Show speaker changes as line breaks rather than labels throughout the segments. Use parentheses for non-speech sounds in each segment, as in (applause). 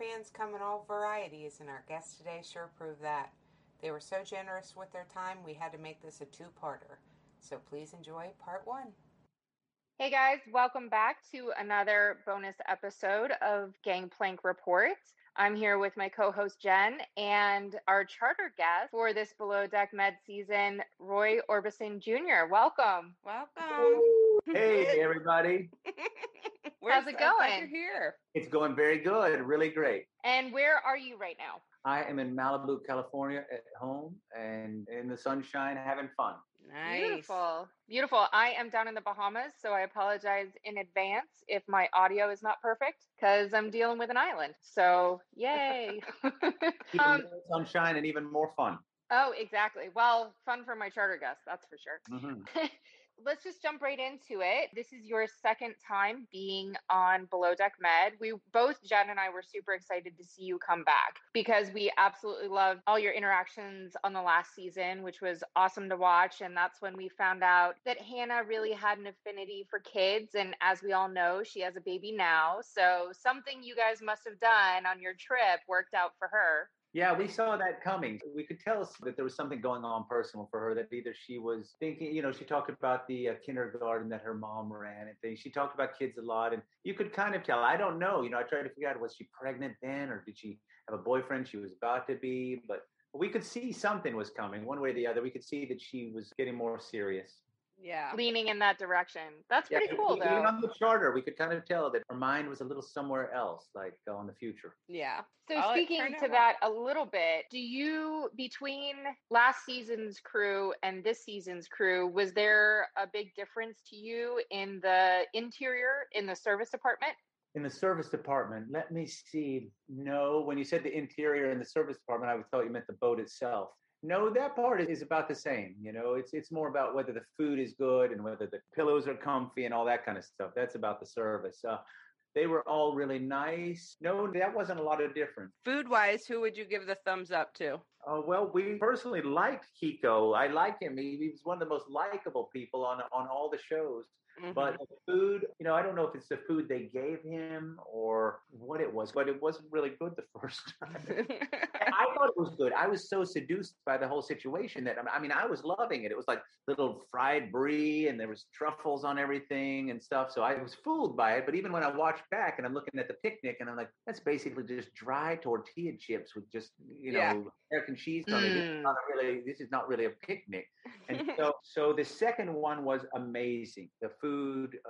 Superfans come in all varieties, and our guests today sure prove that. They were so generous with their time, we had to make this a two parter. So please enjoy part one.
Hey guys, welcome back to another bonus episode of Gangplank Report. I'm here with my co host Jen and our charter guest for this Below Deck Med season, Roy Orbison Jr. Welcome.
Welcome.
Hey, everybody. (laughs)
We're
How's it
so
going?
You're here.
It's going very good, really great.
And where are you right now?
I am in Malibu, California at home and in the sunshine having fun.
Nice.
Beautiful. Beautiful. I am down in the Bahamas, so I apologize in advance if my audio is not perfect because I'm dealing with an island. So, yay. (laughs) (laughs) Um,
sunshine and even more fun.
oh, exactly. Well, fun for my charter guests, that's for sure.
Mhm. (laughs)
let's just jump right into it. This is your second time being on Below Deck Med. We both, Jen and I, were super excited to see you come back because we absolutely loved all your interactions on the last season, which was awesome to watch. And that's when we found out that Hannah really had an affinity for kids. And as we all know, she has a baby now. So something you guys must have done on your trip worked out for her.
Yeah, we saw that coming. We could tell that there was something going on personal for her. That either she was thinking, you know, she talked about the uh, kindergarten that her mom ran and things. She talked about kids a lot, and you could kind of tell. I don't know, you know. I tried to figure out was she pregnant then, or did she have a boyfriend she was about to be? But we could see something was coming, one way or the other. We could see that she was getting more serious.
Yeah.
Leaning in that direction. That's pretty
Yeah,
cool,
even
though.
on the charter, we could kind of tell that her mind was a little somewhere else, like uh, on the future.
Yeah.
So
Well, it
speaking to
out
that a little bit, do you between last season's crew and this season's crew, was there a big difference to you in the interior in the service department?
In the service department, let me see. No, when you said the interior in the service department, I would thought you meant the boat itself. No, that part is about the same. You know, it's it's more about whether the food is good and whether the pillows are comfy and all that kind of stuff. That's about the service. Uh, they were all really nice. No, that wasn't a lot of difference.
Food wise, who would you give the thumbs up to?
Uh, well, we personally liked Kiko. I like him. He, he was one of the most likable people on on all the shows.
Mm-hmm.
But the food, you know, I don't know if it's the food they gave him or what it was, but it wasn't really good the (laughs) first time. I thought it was good. I was so seduced by the whole situation that I mean, I was loving it. It was like little fried brie, and there was truffles on everything and stuff. So I was fooled by it. But even when I watched back and I'm looking at the picnic, and I'm like, that's basically just dry tortilla chips with just you know
Yeah.
American cheese on it.
Mm.
not really. This is not really a picnic. And (laughs) so, so the second one was amazing. The food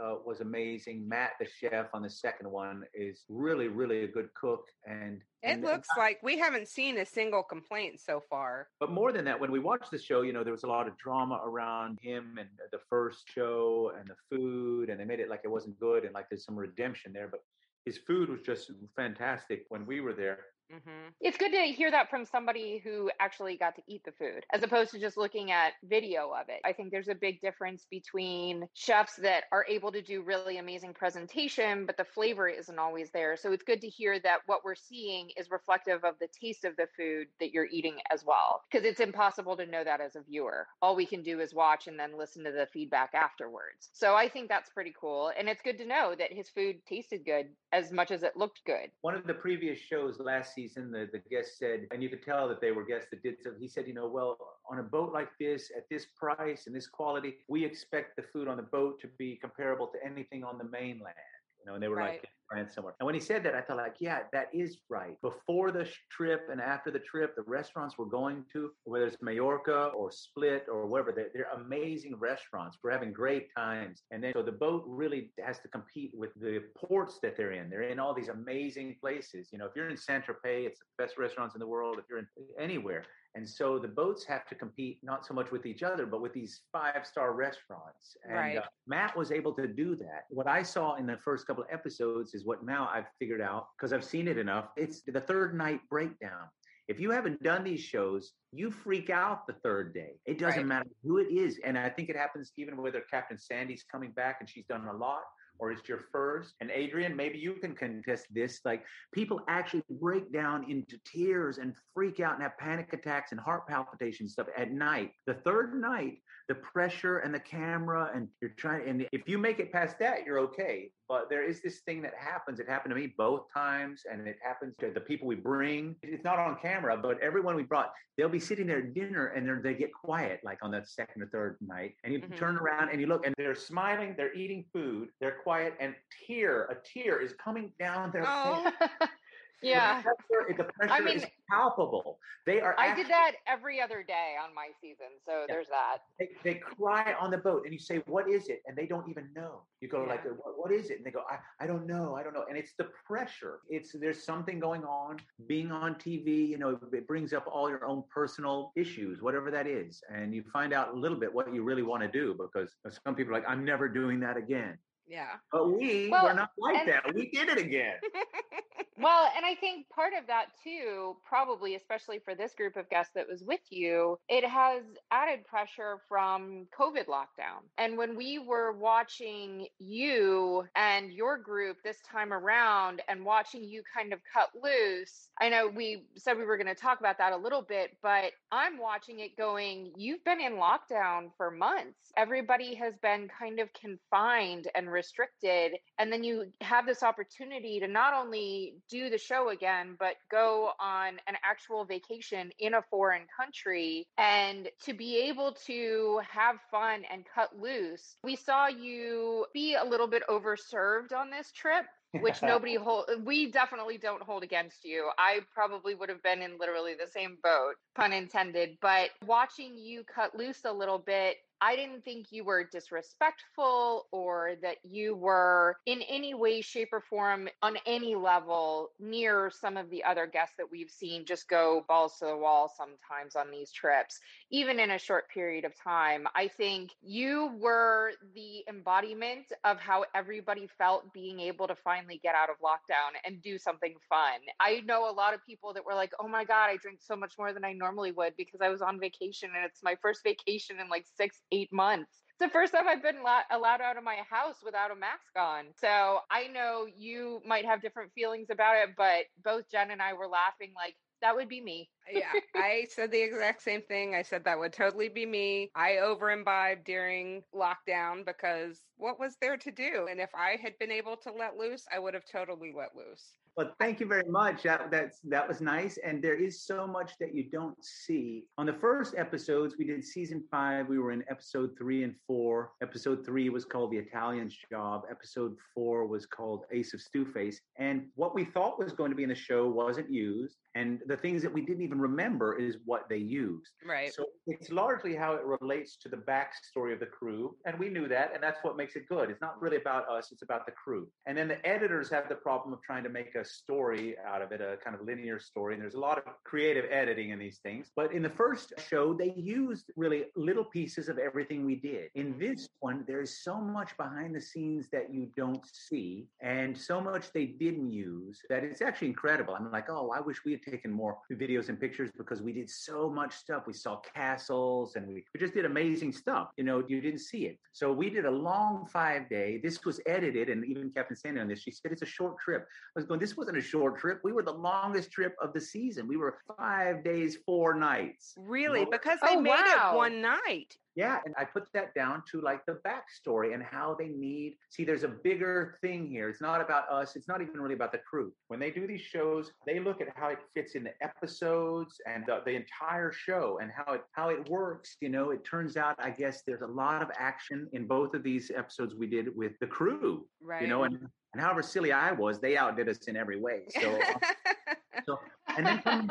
uh, was amazing. Matt, the chef on the second one, is really, really a good cook. And
it
and-
looks like we haven't seen a single complaint so far.
but more than that, when we watched the show, you know, there was a lot of drama around him and the first show and the food, and they made it like it wasn't good and like there's some redemption there. But his food was just fantastic when we were there.
Mm-hmm.
It's good to hear that from somebody who actually got to eat the food as opposed to just looking at video of it. I think there's a big difference between chefs that are able to do really amazing presentation, but the flavor isn't always there. So it's good to hear that what we're seeing is reflective of the taste of the food that you're eating as well, because it's impossible to know that as a viewer. All we can do is watch and then listen to the feedback afterwards. So I think that's pretty cool. And it's good to know that his food tasted good as much as it looked good.
One of the previous shows last season, the, the guest said, and you could tell that they were guests that did so. He said, you know, well, on a boat like this, at this price and this quality, we expect the food on the boat to be comparable to anything on the mainland. You know, and they were
Right.
like France somewhere. And when he said that, I thought like, yeah, that is right. Before the trip and after the trip, the restaurants we're going to, whether it's Majorca or Split or wherever, they're, they're amazing restaurants. We're having great times. And then so the boat really has to compete with the ports that they're in. They're in all these amazing places. You know, if you're in Saint Tropez, it's the best restaurants in the world. If you're in anywhere, And so the boats have to compete not so much with each other, but with these five star restaurants. And
Right.
uh, Matt was able to do that. What I saw in the first couple of episodes is what now I've figured out because I've seen it enough. It's the third night breakdown. If you haven't done these shows, you freak out the third day. It doesn't
Right.
matter who it is. And I think it happens even whether Captain Sandy's coming back and she's done a lot or it's your first. And Adrian, maybe you can contest this. Like people actually break down into tears and freak out and have panic attacks and heart palpitations stuff at night. The third night, the pressure and the camera and you're trying and if you make it past that you're okay but there is this thing that happens it happened to me both times and it happens to the people we bring it's not on camera but everyone we brought they'll be sitting there at dinner and they get quiet like on the second or third night and you
Mhm.
turn around and you look and they're smiling they're eating food they're quiet and tear a tear is coming down their
Oh.
face (laughs)
yeah.
the pressure, the pressure
mean,
is palpable. They are
I
actually-
did that every other day on my season. So there's that.
they, they cry on the boat and you say what is it? and they don't even know. You go like what, what is it? and they go I, I don't know i don't know. And it's the pressure. It's there's something going on. Being on tv you know it brings up all your own personal issues whatever that is and you find out a little bit what you really want to do because some people are like i'm never doing that again.
Yeah.
but we
Well,
were not like
and-
that. We did it again (laughs)
Well, and I think part of that too, probably especially for this group of guests that was with you, it has added pressure from COVID lockdown. And when we were watching you and your group this time around and watching you kind of cut loose, I know we said we were going to talk about that a little bit, but I'm watching it going, you've been in lockdown for months. Everybody has been kind of confined and restricted. And then you have this opportunity to not only do the show again, but go on an actual vacation in a foreign country and to be able to have fun and cut loose. We saw you be a little bit overserved on this trip. which (laughs) nobody hold we definitely don't hold against you i probably would have been in literally the same boat pun intended but watching you cut loose a little bit I didn't think you were disrespectful or that you were in any way, shape, or form on any level near some of the other guests that we've seen just go balls to the wall sometimes on these trips, even in a short period of time. I think you were the embodiment of how everybody felt being able to finally get out of lockdown and do something fun. I know a lot of people that were like, oh my God, I drink so much more than I normally would because I was on vacation and it's my first vacation in like six, eight months. It's the first time I've been allowed out of my house without a mask on. So I know you might have different feelings about it, but both Jen and I were laughing like, that would be me.
Yeah, I said the exact same thing. I said that would totally be me. I over imbibed during lockdown because what was there to do? And if I had been able to let loose, I would have totally let loose.
Well, thank you very much. That, that's that was nice. And there is so much that you don't see. On the first episodes, we did season five. We were in episode three and four. Episode three was called The Italian's Job. Episode four was called Ace of Stewface. And what we thought was going to be in the show wasn't used. And the things that we didn't even remember is what they used.
Right.
So it's largely how it relates to the backstory of the crew. And we knew that. And that's what makes it good. It's not really about us, it's about the crew. And then the editors have the problem of trying to make a story out of it, a kind of linear story. And there's a lot of creative editing in these things. But in the first show, they used really little pieces of everything we did. In this one, there's so much behind the scenes that you don't see, and so much they didn't use that it's actually incredible. I'm like, oh, I wish we had taken more videos and pictures because we did so much stuff. We saw castles and we, we just did amazing stuff. You know, you didn't see it. So we did a long five day. This was edited, and even Captain Sandy on this, she said it's a short trip. I was going, this wasn't a short trip. We were the longest trip of the season. We were five days, four nights.
Really?
Well,
Because they
Oh,
made
wow.
it one night.
Yeah, and I put that down to like the backstory and how they need. See, there's a bigger thing here. It's not about us. It's not even really about the crew. When they do these shows, they look at how it fits in the episodes and the, the entire show and how it how it works. You know, it turns out, I guess, there's a lot of action in both of these episodes we did with the crew.
Right.
You know, and and however silly I was, they outdid us in every way. So, uh, (laughs) so and then coming,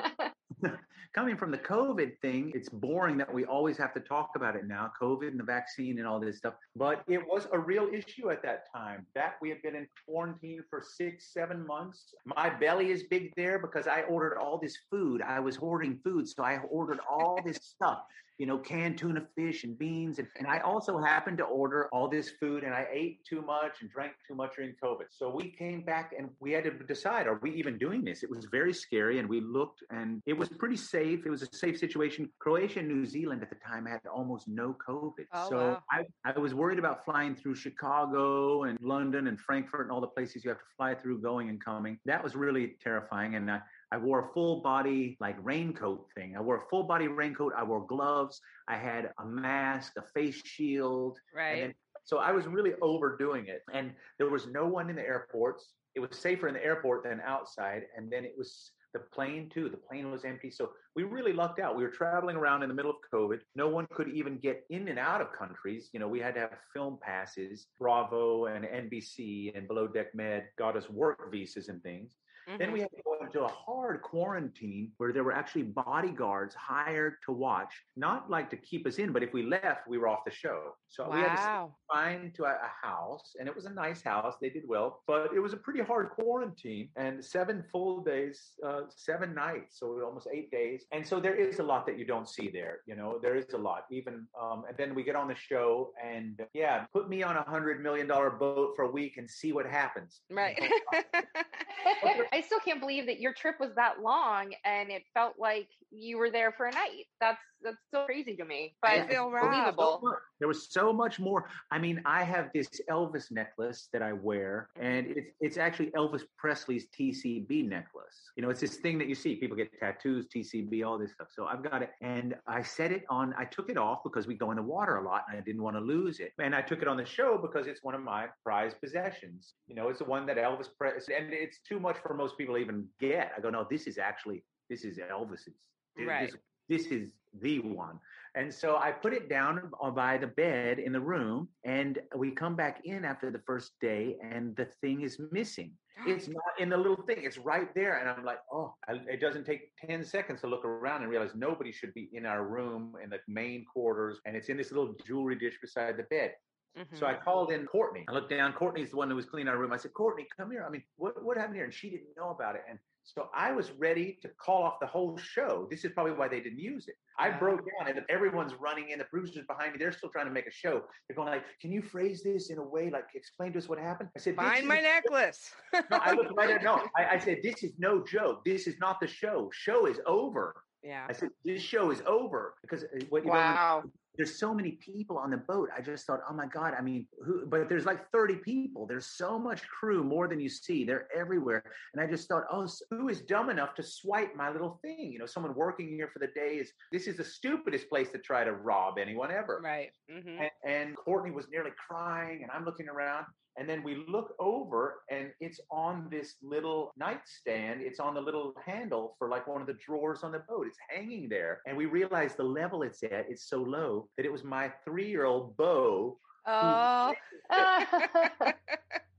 coming from the COVID thing, it's boring that we always have to talk about it now, COVID and the vaccine and all this stuff. But it was a real issue at that time. That we had been in quarantine for six, seven months. My belly is big there because I ordered all this food. I was hoarding food, so I ordered all this stuff you know, canned tuna fish and beans. And, and I also happened to order all this food and I ate too much and drank too much during COVID. So we came back and we had to decide, are we even doing this? It was very scary. And we looked and it was pretty safe. It was a safe situation. Croatia and New Zealand at the time had almost no COVID.
Oh,
so
wow.
I, I was worried about flying through Chicago and London and Frankfurt and all the places you have to fly through going and coming. That was really terrifying. And I, I wore a full body like raincoat thing. I wore a full body raincoat. I wore gloves. I had a mask, a face shield.
Right.
then- so I was really overdoing it. And there was no one in the airports. It was safer in the airport than outside. And then it was the plane too. The plane was empty. So we really lucked out. We were traveling around in the middle of COVID. No one could even get in and out of countries. You know, we had to have film passes. Bravo and NBC and Below Deck Med got us work visas and things. Then
Mhm.
we had to go into a hard quarantine where there were actually bodyguards hired to watch, not like to keep us in, but if we left, we were off the show. So we had to find to a, a house, and it was a nice house. They did well, but it was a pretty hard quarantine and seven full days, uh, seven nights, so almost eight days. And so there is a lot that you don't see there. You know, there is a lot. Even um, and then we get on the show, and yeah, put me on a hundred million dollar boat for a week and see what happens.
Right. (laughs) (laughs)
I still can't believe that your trip was that long and it felt like you were there for a night. That's that's so crazy to me. But
I feel
believable.
So There was so much more. I mean, I have this Elvis necklace that I wear, and mm-hmm. it's it's actually Elvis Presley's TCB necklace. You know, it's this thing that you see. People get tattoos, TCB, all this stuff. So I've got it, and I set it on. I took it off because we go in the water a lot, and I didn't want to lose it. And I took it on the show because it's one of my prized possessions. You know, it's the one that Elvis Presley, and it's too much for most people to even get. I go, no, this is actually this is Elvis's. This-
Right.
this is the one. And so I put it down by the bed in the room, and we come back in after the first day, and the thing is missing. It's not in the little thing; it's right there. And I'm like, oh, it doesn't take ten seconds to look around and realize nobody should be in our room in the main quarters, and it's in this little jewelry dish beside the bed. So
Mhm.
I called in Courtney. I looked down. Courtney's the one who was cleaning our room. I said, Courtney, come here. I mean, what, what happened here? And she didn't know about it. And so I was ready to call off the whole show. This is probably why they didn't use it. I broke down and everyone's running in. The producers behind me, they're still trying to make a show. They're going like, can you phrase this in a way, like explain to us what happened? I said, "This
Find my (laughs) necklace.
No, I looked right at no. (laughs) I, I said, this is no joke. This is not the show. Show is over.
yeah.
I said, this show is over because uh, what you
Wow.
There's so many people on the boat. I just thought, oh my God, I mean, who, but there's like 30 people. There's so much crew, more than you see. They're everywhere. And I just thought, oh, who is dumb enough to swipe my little thing? You know, someone working here for the day is, this is the stupidest place to try to rob anyone ever.
Right. hmm
And, and Courtney was nearly crying, and I'm looking around. And then we look over, and it's on this little nightstand. It's on the little handle for like one of the drawers on the boat. It's hanging there. And we realize the level it's at, it's so low that it was my three year old Bo.
Oh. (laughs)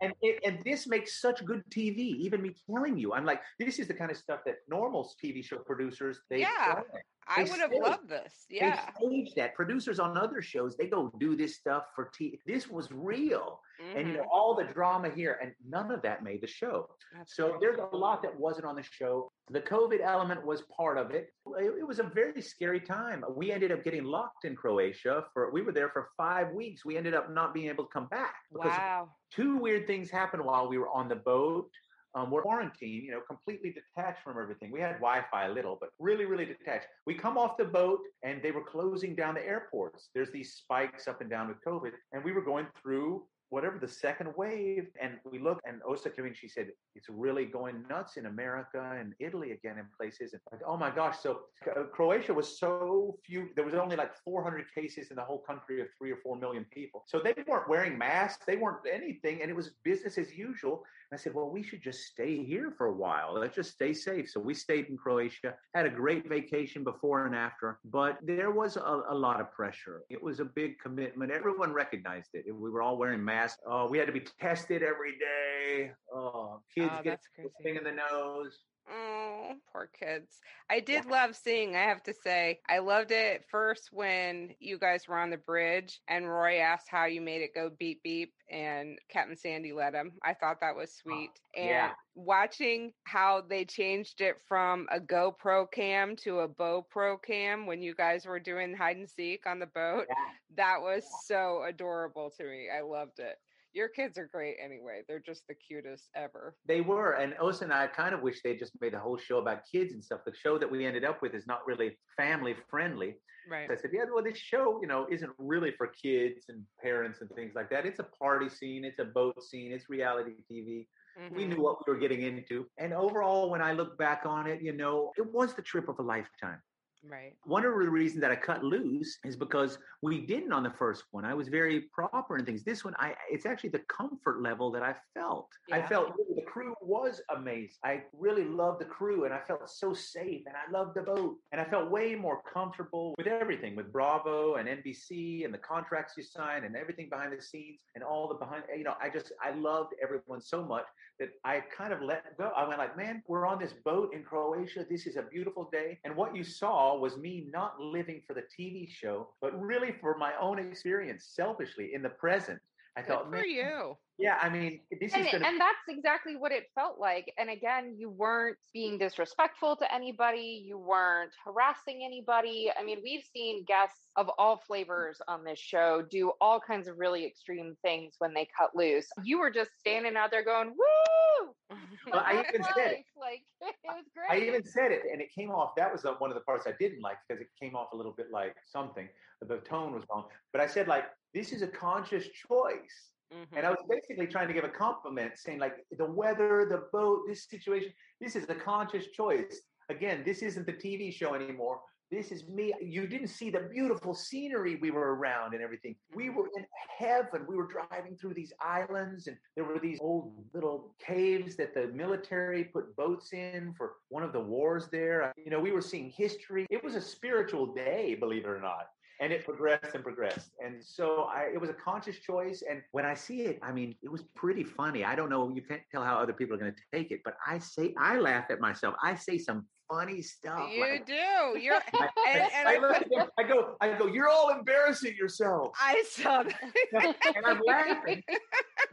and, it, and this makes such good TV. Even me telling you, I'm like, this is the kind of stuff that normal TV show producers they
Yeah. I
They
would have loved this. Yeah.
They stage that. Producers on other shows, they go do this stuff for TV. This was real. And you know,
Mhm.
all the drama here, and none of that made the show.
That's
So
crazy.
there's a lot that wasn't on the show. The COVID element was part of it. It, it was a very scary time. We ended up getting locked in Croatia for we were there for five weeks. We ended up not being able to come back because
Wow.
two weird things happened while we were on the boat. Um, we're quarantined, you know, completely detached from everything. We had Wi-Fi a little, but really, really detached. We come off the boat and they were closing down the airports. There's these spikes up and down with COVID, and we were going through whatever the second wave, and we looked, and Osa came in. She said, "It's really going nuts in America and Italy again in places." And like, oh my gosh! So uh, Croatia was so few. There was only like 400 cases in the whole country of three or four million people. So they weren't wearing masks. They weren't anything, and it was business as usual. I said, well, we should just stay here for a while. Let's just stay safe. So we stayed in Croatia, had a great vacation before and after, but there was a, a lot of pressure. It was a big commitment. Everyone recognized it. We were all wearing masks. Oh, we had to be tested every day. Oh, kids
Oh,
get thing in the nose.
Oh, poor kids. I did love seeing, I have to say, I loved it first when you guys were on the bridge and Roy asked how you made it go beep beep and Captain Sandy let him. I thought that was oh, sweet. and
yeah.
watching how they changed it from a GoPro cam to a BoPro cam when you guys were doing hide and seek on the boat,
Yeah.
that was so adorable to me. I loved it. Your kids are great anyway. They're just the cutest ever.
They were, and Osa and I kind of wish they just made the whole show about kids and stuff. The show that we ended up with is not really family friendly.
Right.
I said, yeah, well, this show, you know, isn't really for kids and parents and things like that. It's a party scene, it's a boat scene, it's reality TV. We
Mhm.
knew what we were getting into. And overall, when I look back on it, you know, it was the trip of a lifetime.
Right.
One of the reasons that I cut loose is because we didn't on the first one. I was very proper and things. This one, I it's actually the comfort level that I felt. I felt really, the crew was amazing. I really loved the crew and I felt so safe and I loved the boat. And I felt way more comfortable with everything, with Bravo and NBC and the contracts you sign and everything behind the scenes and all the behind you know, I just I loved everyone so much that I kind of let go. I went like, man, we're on this boat in Croatia. This is a beautiful day. And what you saw was me not living for the TV show, but really for my own experience, selfishly in the present. I
Good
thought,
for
man,
you.
Yeah, I mean, this
and,
is to.
and that's exactly what it felt like. And again, you weren't being disrespectful to anybody, you weren't harassing anybody. I mean, we've seen guests of all flavors on this show do all kinds of really extreme things when they cut loose. You were just standing out there going, "Woo!"
Well, I (laughs) even said it.
Like (laughs) it was great.
I even said it, and it came off. That was one of the parts I didn't like because it came off a little bit like something. The tone was wrong. But I said, like, this is a conscious choice.
Mhm.
And I was basically trying to give a compliment, saying, like, the weather, the boat, this situation, this is a conscious choice. Again, this isn't the TV show anymore. This is me. You didn't see the beautiful scenery we were around and everything. We
Mhm.
were in heaven. We were driving through these islands, and there were these old little caves that the military put boats in for one of the wars there. You know, we were seeing history. It was a spiritual day, believe it or not and it progressed and progressed. And so I, it was a conscious choice. And when i see it i mean it was pretty funny. I don't know you can't tell how other people are going to take it but i say i laugh at myself. I say some funny stuff
You
like,
do. You're (laughs)
I,
and, and
I,
I,
them, I go i go you're all embarrassing yourself
I saw that. (laughs)
and i'm laughing.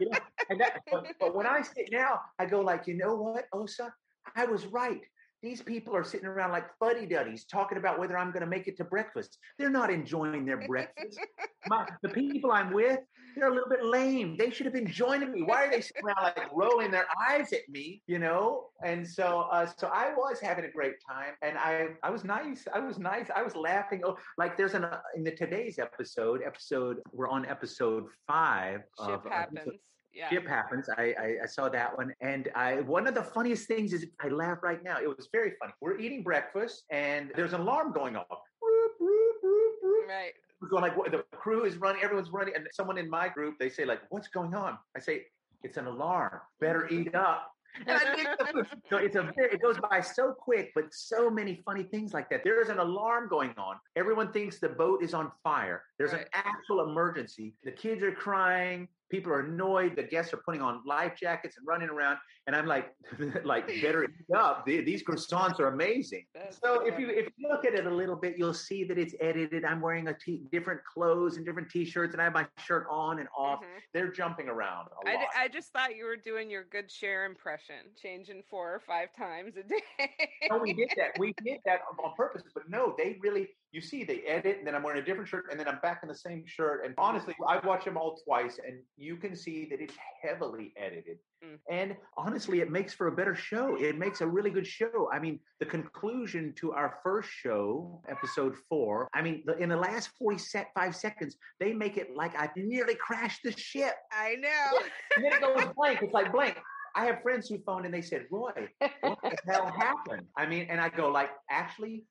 You know, and that, but, but when i sit now i go like you know what osa? I was right these people are sitting around like fuddy duddies talking about whether I'm going to make it to breakfast. They're not enjoying their breakfast. My, the people I'm with, they're a little bit lame. They should have been joining me. Why are they sitting around like rolling their eyes at me? You know. And so, uh, so I was having a great time, and I, I was nice. I was nice. I was laughing. Oh, like there's an uh, in the today's episode. Episode we're on episode five.
Ship
of,
happens. Yeah.
Ship happens. I, I I saw that one, and I one of the funniest things is I laugh right now. It was very funny. We're eating breakfast, and there's an alarm going off.
Right.
We're going like what, the crew is running, everyone's running, and someone in my group they say like, "What's going on?" I say, "It's an alarm. Better eat up." And I make the food. So it's a it goes by so quick, but so many funny things like that. There is an alarm going on. Everyone thinks the boat is on fire. There's
Right.
an actual emergency. The kids are crying. People are annoyed. The guests are putting on life jackets and running around. And I'm like, (laughs) like better eat up. These croissants are amazing.
That's
So if you if you look at it a little bit, you'll see that it's edited. I'm wearing a t- different clothes and different t-shirts, and I have my shirt on and off.
Mhm.
They're jumping around a
I, d- I just thought you were doing your good Cher impression, changing four or five times a day.
no, we did that. (laughs) We did that on purpose. But no, they really, you see, they edit, and then I'm wearing a different shirt, and then I'm back in the same shirt. And honestly, I've watched them all twice, and you can see that it's heavily edited.
Mm.
And honestly, it makes for a better show. It makes a really good show. I mean, the conclusion to our first show, episode four, I mean, the, in the last 45 seconds, they make it like I nearly crashed the ship.
I know. (laughs)
And then it goes blank. It's like blank. I have friends who phoned and they said, Roy, what the hell happened? I mean, and I go like, actually,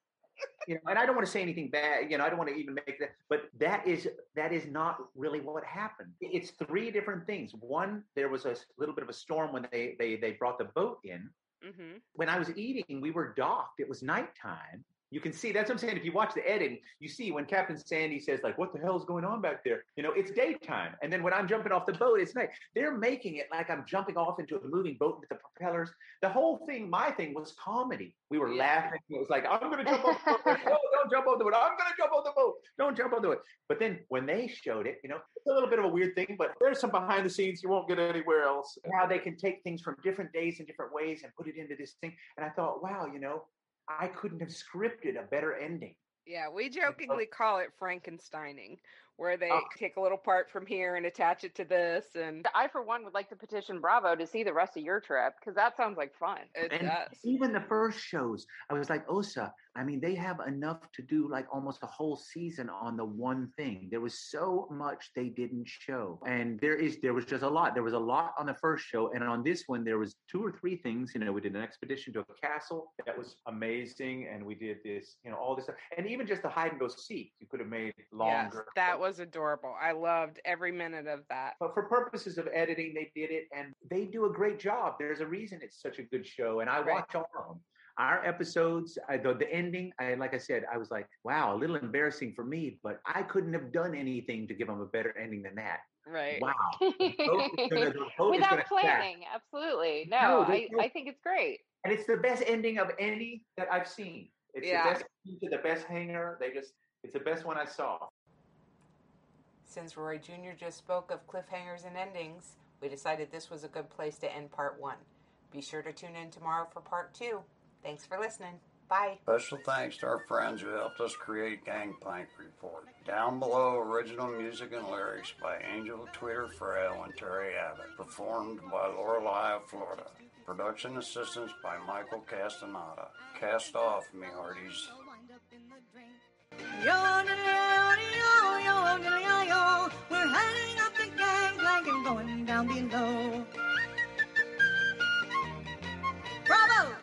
you know, and I don't want to say anything bad, you know, I don't want to even make that, but that is that is not really what happened. It's three different things. One, there was a little bit of a storm when they they they brought the boat in.
hmm
When I was eating, we were docked. It was nighttime. You can see that's what I'm saying. If you watch the editing, you see when Captain Sandy says, like, what the hell is going on back there? You know, it's daytime. And then when I'm jumping off the boat, it's night. They're making it like I'm jumping off into a moving boat with the propellers. The whole thing, my thing was comedy. We were
Yeah.
laughing. It was like, I'm gonna jump off the boat. No, don't jump off the boat. I'm gonna jump off the boat. Don't jump off the boat. But then when they showed it, you know, it's a little bit of a weird thing, but there's some behind the scenes you won't get anywhere else. How they can take things from different days and different ways and put it into this thing. And I thought, wow, you know, I couldn't have scripted a better ending.
Yeah, we jokingly call it Frankensteining, where they
Oh.
take a little part from here and attach it to this, and
I, for one, would like to petition Bravo to see the rest of your trip because that sounds like fun.
it
and
does.
even the first shows, I was like, Osa, I mean, they have enough to do like almost a whole season on the one thing. There was so much they didn't show. And there is there was just a lot. There was a lot on the first show. And on this one, there was two or three things. You know, we did an expedition to a castle. That was amazing. And we did this, you know, all this stuff. And even just the hide and go seek, you could have made longer.
Yes,
longer.
that was adorable. I loved every minute of that.
But for purposes of editing, they did it, and they do a great job. There's a reason it's such a good show, and I
Right.
watch all of them. Our episodes, I, the, the ending, I, like I said, I was like, wow, a little embarrassing for me, but I couldn't have done anything to give them a better ending than that.
Right.
Wow. (laughs) The boat is gonna- the boat is
Without
gonna crash.
planning, absolutely.
No,
No, I,
there's no-
I think it's great.
And it's the best ending of any that I've seen. It's
Yeah.
the best to the best hanger. They just, it's the best one I saw.
Since Roy Jr. just spoke of cliffhangers and endings, we decided this was a good place to end part one. Be sure to tune in tomorrow for part two. Thanks for listening. Bye.
Special thanks to our friends who helped us create Gangplank Report. Down below, original music and lyrics by Angel Twitter Frail and Terry Abbott, performed by Lorelei of Florida. Production assistance by Michael Castaneda. Cast off, me hearties.
We're heading up the gangplank and going down below. Bravo!